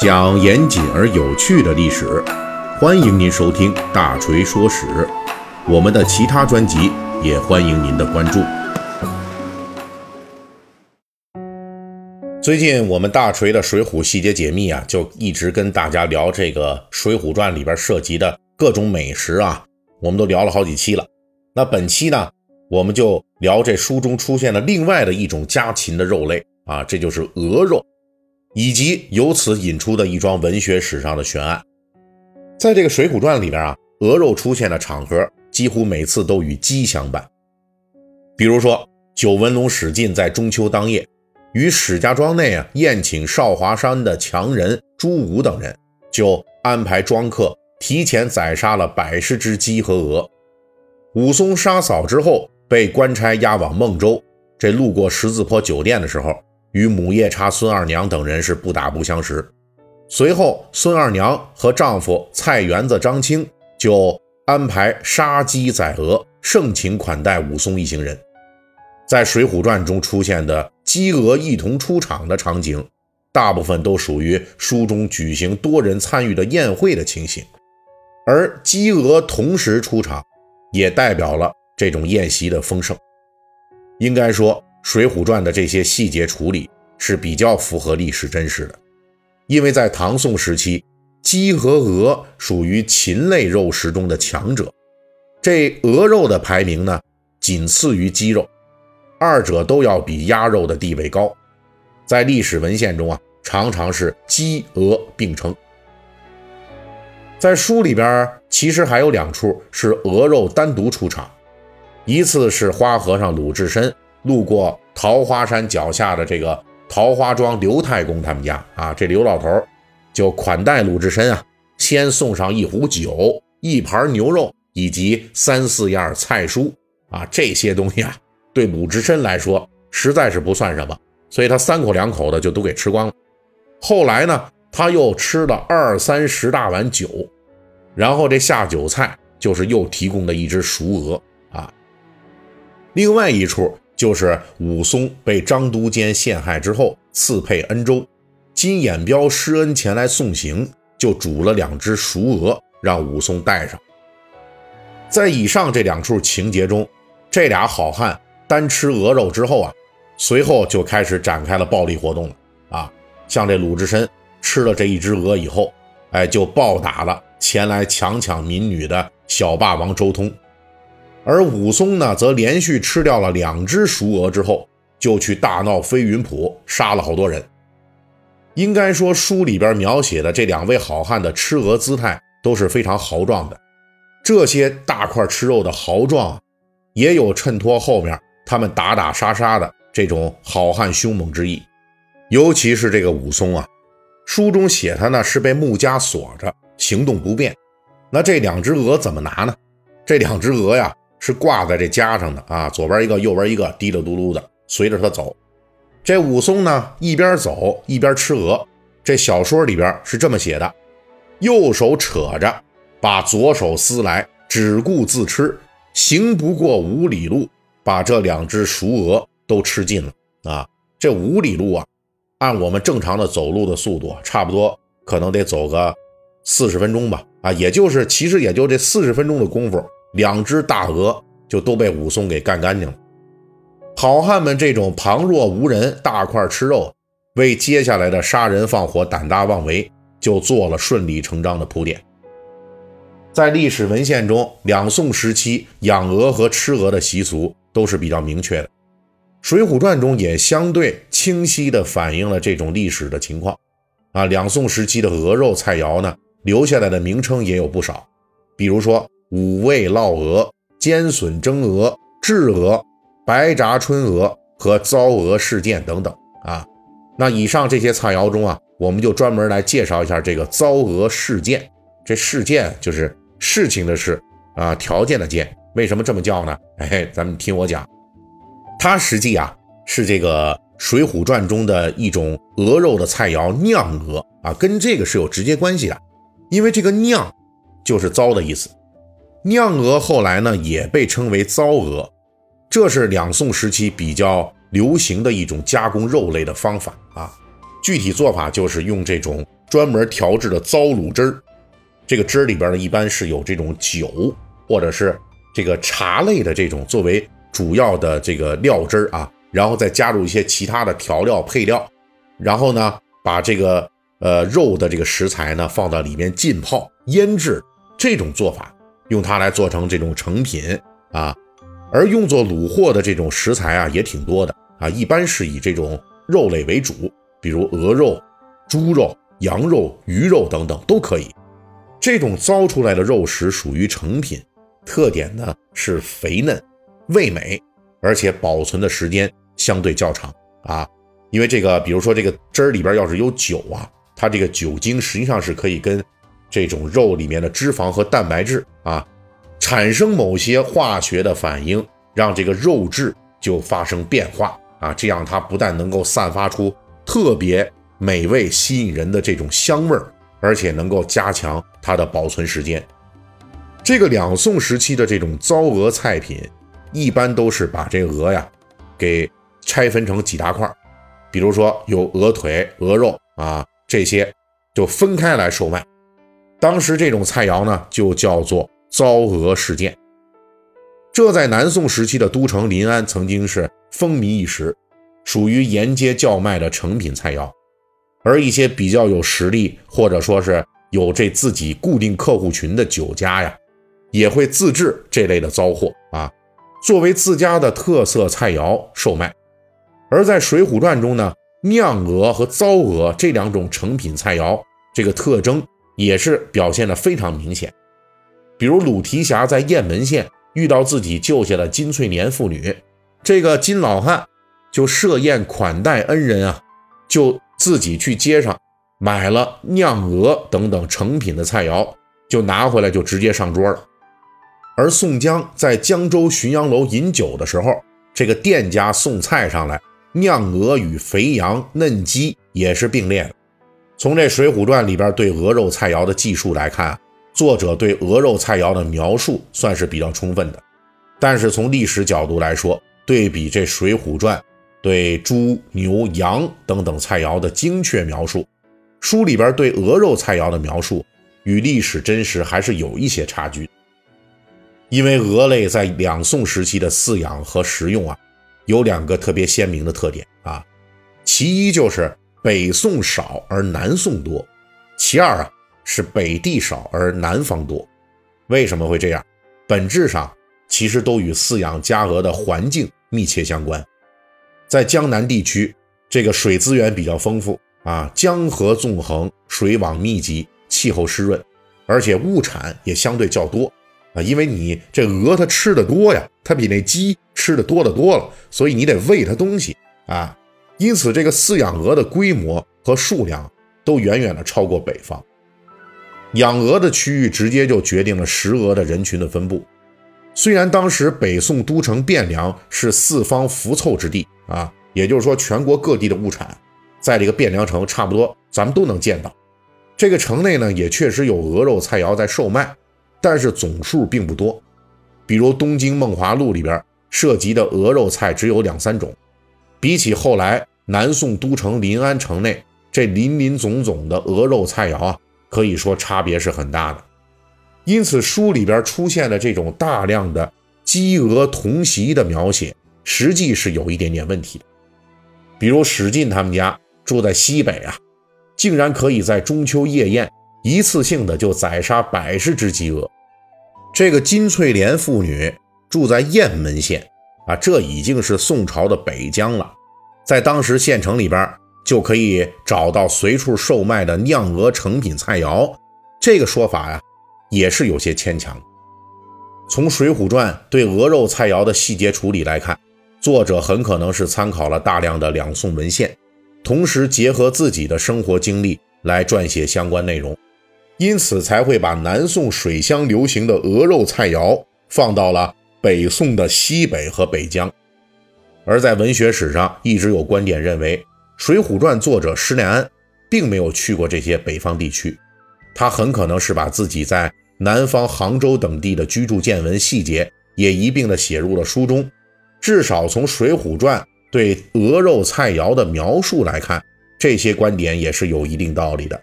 讲严谨而有趣的历史，欢迎您收听《大锤说史》。我们的其他专辑也欢迎您的关注。最近我们大锤的《水浒细节解密》啊，就一直跟大家聊这个《水浒传》里边涉及的各种美食啊，我们都聊了好几期了。那本期呢，我们就聊这书中出现的另外的一种家禽的肉类啊，这就是鹅肉。以及由此引出的一桩文学史上的悬案，在这个《水浒传》里边啊，鹅肉出现的场合几乎每次都与鸡相伴。比如说，九纹龙史进在中秋当夜，于史家庄内啊宴请少华山的强人朱武等人，就安排庄客提前宰杀了百十只鸡和鹅。武松杀嫂之后，被官差押往孟州，这路过十字坡酒店的时候。与母夜叉孙二娘等人是不打不相识。随后，孙二娘和丈夫菜园子张青就安排杀鸡宰鹅，盛情款待武松一行人。在《水浒传》中出现的鸡鹅一同出场的场景，大部分都属于书中举行多人参与的宴会的情形，而鸡鹅同时出场，也代表了这种宴席的丰盛。应该说。《水浒传》的这些细节处理是比较符合历史真实的，因为在唐宋时期，鸡和鹅属于禽类肉食中的强者，这鹅肉的排名呢仅次于鸡肉，二者都要比鸭肉的地位高。在历史文献中啊，常常是鸡鹅并称。在书里边，其实还有两处是鹅肉单独出场，一次是花和尚鲁智深。路过桃花山脚下的这个桃花庄刘太公他们家啊，这刘老头就款待鲁智深啊，先送上一壶酒、一盘牛肉以及三四样菜蔬啊，这些东西啊，对鲁智深来说实在是不算什么，所以他三口两口的就都给吃光了。后来呢，他又吃了二三十大碗酒，然后这下酒菜就是又提供的一只熟鹅啊，另外一处。就是武松被张都监陷害之后，赐配恩州，金眼彪施恩前来送行，就煮了两只熟鹅，让武松带上。在以上这两处情节中，这俩好汉单吃鹅肉之后啊，随后就开始展开了暴力活动了啊！像这鲁智深吃了这一只鹅以后，哎，就暴打了前来强抢民女的小霸王周通。而武松呢，则连续吃掉了两只熟鹅之后，就去大闹飞云浦，杀了好多人。应该说，书里边描写的这两位好汉的吃鹅姿态都是非常豪壮的。这些大块吃肉的豪壮，也有衬托后面他们打打杀杀的这种好汉凶猛之意。尤其是这个武松啊，书中写他呢是被木枷锁着，行动不便。那这两只鹅怎么拿呢？这两只鹅呀。是挂在这夹上的啊，左边一个，右边一个，滴溜嘟噜的随着他走。这武松呢，一边走一边吃鹅。这小说里边是这么写的：右手扯着，把左手撕来，只顾自吃，行不过五里路，把这两只熟鹅都吃尽了啊！这五里路啊，按我们正常的走路的速度，差不多可能得走个四十分钟吧啊，也就是其实也就这四十分钟的功夫。两只大鹅就都被武松给干干净了。好汉们这种旁若无人、大块吃肉，为接下来的杀人放火、胆大妄为就做了顺理成章的铺垫。在历史文献中，两宋时期养鹅和吃鹅的习俗都是比较明确的，《水浒传》中也相对清晰地反映了这种历史的情况。啊，两宋时期的鹅肉菜肴呢，留下来的名称也有不少，比如说。五味烙鹅、煎笋蒸鹅、炙鹅、白炸春鹅和糟鹅事件等等啊，那以上这些菜肴中啊，我们就专门来介绍一下这个糟鹅事件。这事件就是事情的事啊，条件的件。为什么这么叫呢？哎，咱们听我讲，它实际啊是这个《水浒传》中的一种鹅肉的菜肴——酿鹅啊，跟这个是有直接关系的，因为这个“酿”就是糟的意思。酿鹅后来呢也被称为糟鹅，这是两宋时期比较流行的一种加工肉类的方法啊。具体做法就是用这种专门调制的糟卤汁儿，这个汁儿里边呢一般是有这种酒或者是这个茶类的这种作为主要的这个料汁儿啊，然后再加入一些其他的调料配料，然后呢把这个呃肉的这个食材呢放到里面浸泡腌制，这种做法用它来做成这种成品啊。而用作卤货的这种食材啊，也挺多的啊，一般是以这种肉类为主，比如鹅肉、猪肉、羊肉、鱼肉等等都可以。这种糟出来的肉食属于成品，特点呢是肥嫩、味美，而且保存的时间相对较长啊。因为这个，比如说这个汁儿里边要是有酒啊，它这个酒精实际上是可以跟这种肉里面的脂肪和蛋白质啊。产生某些化学的反应，让这个肉质就发生变化啊，这样它不但能够散发出特别美味、吸引人的这种香味儿，而且能够加强它的保存时间。这个两宋时期的这种糟鹅菜品，一般都是把这鹅呀给拆分成几大块，比如说有鹅腿、鹅肉啊这些，就分开来售卖。当时这种菜肴呢，就叫做。糟鹅事件，这在南宋时期的都城临安曾经是风靡一时，属于沿街叫卖的成品菜肴。而一些比较有实力或者说是有这自己固定客户群的酒家呀，也会自制这类的糟货啊，作为自家的特色菜肴售卖。而在《水浒传》中呢，酿鹅和糟鹅这两种成品菜肴，这个特征也是表现的非常明显。比如鲁提辖在雁门县遇到自己救下的金翠莲妇女，这个金老汉就设宴款待恩人啊，就自己去街上买了酿鹅等等成品的菜肴，就拿回来就直接上桌了。而宋江在江州浔阳楼饮酒的时候，这个店家送菜上来，酿鹅与肥羊嫩鸡也是并列的。从这《水浒传》里边对鹅肉菜肴的记述来看。作者对鹅肉菜肴的描述算是比较充分的，但是从历史角度来说，对比这《水浒传》对猪、牛、羊等等菜肴的精确描述，书里边对鹅肉菜肴的描述与历史真实还是有一些差距。因为鹅类在两宋时期的饲养和食用啊，有两个特别鲜明的特点啊，其一就是北宋少而南宋多，其二啊。是北地少而南方多，为什么会这样？本质上其实都与饲养家鹅的环境密切相关。在江南地区，这个水资源比较丰富啊，江河纵横，水网密集，气候湿润，而且物产也相对较多啊。因为你这鹅它吃的多呀，它比那鸡吃的多的多了，所以你得喂它东西啊。因此，这个饲养鹅的规模和数量都远远的超过北方。养鹅的区域直接就决定了食鹅的人群的分布。虽然当时北宋都城汴梁是四方辐凑之地啊，也就是说全国各地的物产在这个汴梁城差不多咱们都能见到。这个城内呢也确实有鹅肉菜肴在售卖，但是总数并不多。比如《东京梦华录》里边涉及的鹅肉菜只有两三种，比起后来南宋都城临安城内这林林总总的鹅肉菜肴啊。可以说差别是很大的，因此书里边出现的这种大量的鸡鹅同席的描写，实际是有一点点问题的。比如史进他们家住在西北啊，竟然可以在中秋夜宴一次性的就宰杀百十只鸡鹅。这个金翠莲妇女住在雁门县啊，这已经是宋朝的北疆了，在当时县城里边。就可以找到随处售卖的酿鹅成品菜肴，这个说法呀，也是有些牵强。从《水浒传》对鹅肉菜肴的细节处理来看，作者很可能是参考了大量的两宋文献，同时结合自己的生活经历来撰写相关内容，因此才会把南宋水乡流行的鹅肉菜肴放到了北宋的西北和北疆。而在文学史上，一直有观点认为。《水浒传》作者施耐庵并没有去过这些北方地区，他很可能是把自己在南方杭州等地的居住见闻细节也一并的写入了书中。至少从《水浒传》对鹅肉菜肴的描述来看，这些观点也是有一定道理的。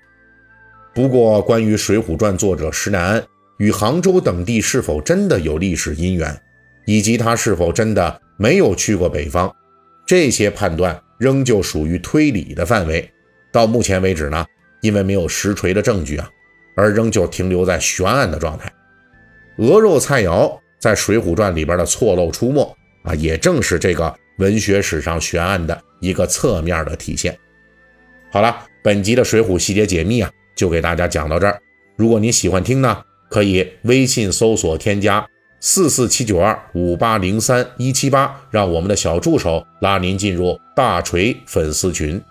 不过，关于《水浒传》作者施耐庵与杭州等地是否真的有历史姻缘，以及他是否真的没有去过北方，这些判断仍旧属于推理的范围。到目前为止呢，因为没有实锤的证据啊，而仍旧停留在悬案的状态。鹅肉菜肴在《水浒传》里边的错漏出没啊，也正是这个文学史上悬案的一个侧面的体现。好了，本集的《水浒细节解密》啊。就给大家讲到这儿。如果您喜欢听呢，可以微信搜索添加四四七九二五八零三一七八，让我们的小助手拉您进入大锤粉丝群。